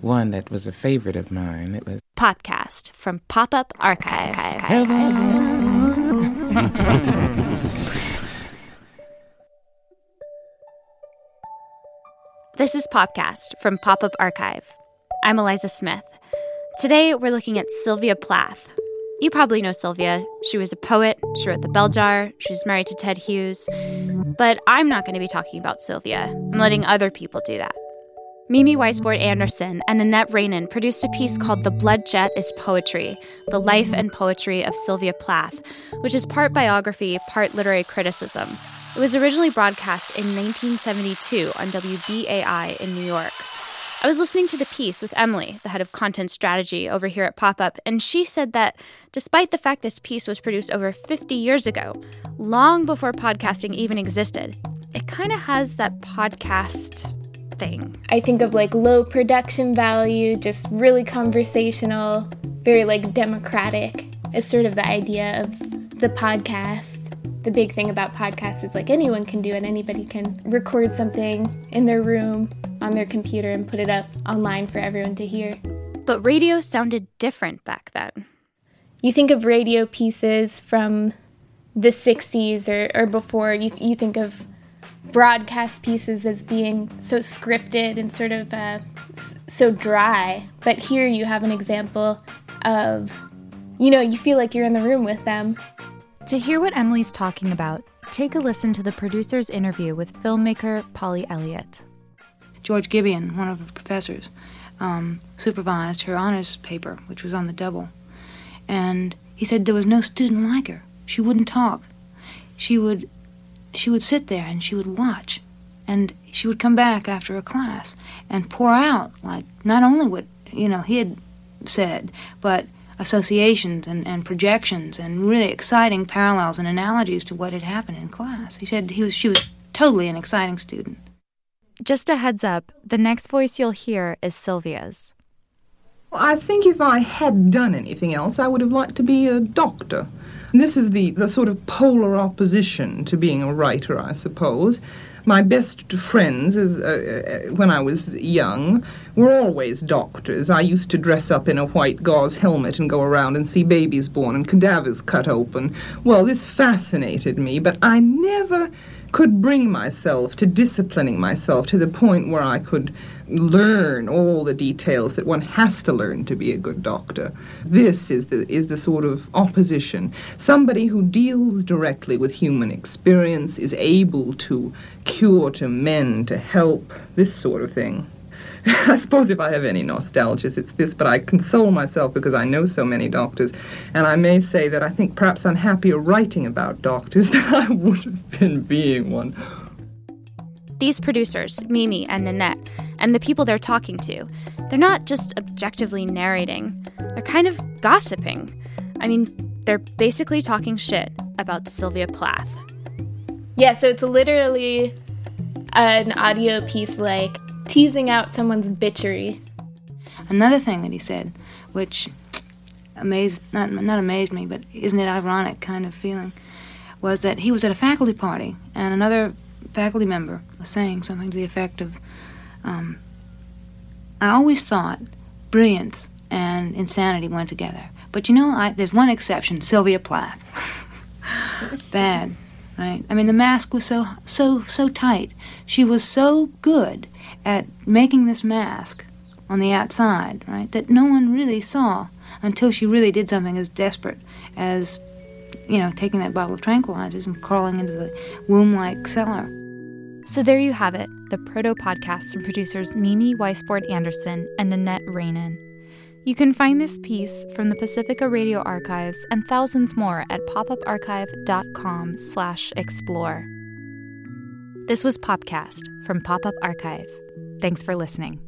one that was a favorite of mine. It was Popcast from Pop Up Archive. this is Popcast from Pop Up Archive. I'm Eliza Smith. Today we're looking at Sylvia Plath. You probably know Sylvia. She was a poet, she wrote The Bell Jar, she was married to Ted Hughes. But I'm not going to be talking about Sylvia. I'm letting other people do that. Mimi Weisbord Anderson and Nanette Rainone produced a piece called The Blood Jet is Poetry The Life and Poetry of Sylvia Plath, which is part biography, part literary criticism. It was originally broadcast in 1972 on WBAI in New York. I was listening to the piece with Emily, the head of content strategy over here at Pop Up, and she said that despite the fact this piece was produced over 50 years ago, long before podcasting even existed, it kind of has that podcast thing. I think of like low production value, just really conversational, very like democratic is sort of the idea of the podcast. The big thing about podcasts is like anyone can do it. Anybody can record something in their room on their computer and put it up online for everyone to hear. But radio sounded different back then. You think of radio pieces from the 60s or, or before, you, you think of broadcast pieces as being so scripted and sort of uh, so dry. But here you have an example of, you know, you feel like you're in the room with them. To hear what Emily's talking about, take a listen to the producer's interview with filmmaker Polly Elliott. George Gibian, one of her professors, um, supervised her honors paper, which was on the double. And he said there was no student like her. She wouldn't talk. She would she would sit there and she would watch. And she would come back after a class and pour out, like, not only what, you know, he had said, but associations and, and projections and really exciting parallels and analogies to what had happened in class. He said he was, she was totally an exciting student. Just a heads up the next voice you'll hear is Sylvia's. Well, I think if I had done anything else, I would have liked to be a doctor. And this is the, the sort of polar opposition to being a writer, I suppose. My best friends, as, uh, uh, when I was young, were always doctors. I used to dress up in a white gauze helmet and go around and see babies born and cadavers cut open. Well, this fascinated me, but I never could bring myself to disciplining myself to the point where I could learn all the details that one has to learn to be a good doctor. This is the is the sort of opposition. Somebody who deals directly with human experience is able to cure, to mend, to help, this sort of thing. I suppose if I have any nostalgias, it's this, but I console myself because I know so many doctors, and I may say that I think perhaps I'm happier writing about doctors than I would have been being one. These producers, Mimi and Nanette, and the people they're talking to, they're not just objectively narrating, they're kind of gossiping. I mean, they're basically talking shit about Sylvia Plath. Yeah, so it's literally an audio piece like teasing out someone's bitchery. Another thing that he said, which amazed not not amazed me, but isn't it ironic kind of feeling, was that he was at a faculty party and another faculty member was saying something to the effect of, um, "I always thought brilliance and insanity went together, but you know, I, there's one exception: Sylvia Plath. Bad." Right? I mean, the mask was so so so tight. She was so good at making this mask on the outside, right, that no one really saw until she really did something as desperate as, you know, taking that bottle of tranquilizers and crawling into the womb like cellar. So there you have it the proto podcast from producers Mimi Weisbord Anderson and Nanette Rainone. You can find this piece from the Pacifica Radio Archives and thousands more at popuparchive.com slash explore. This was Popcast from Pop Up Archive. Thanks for listening.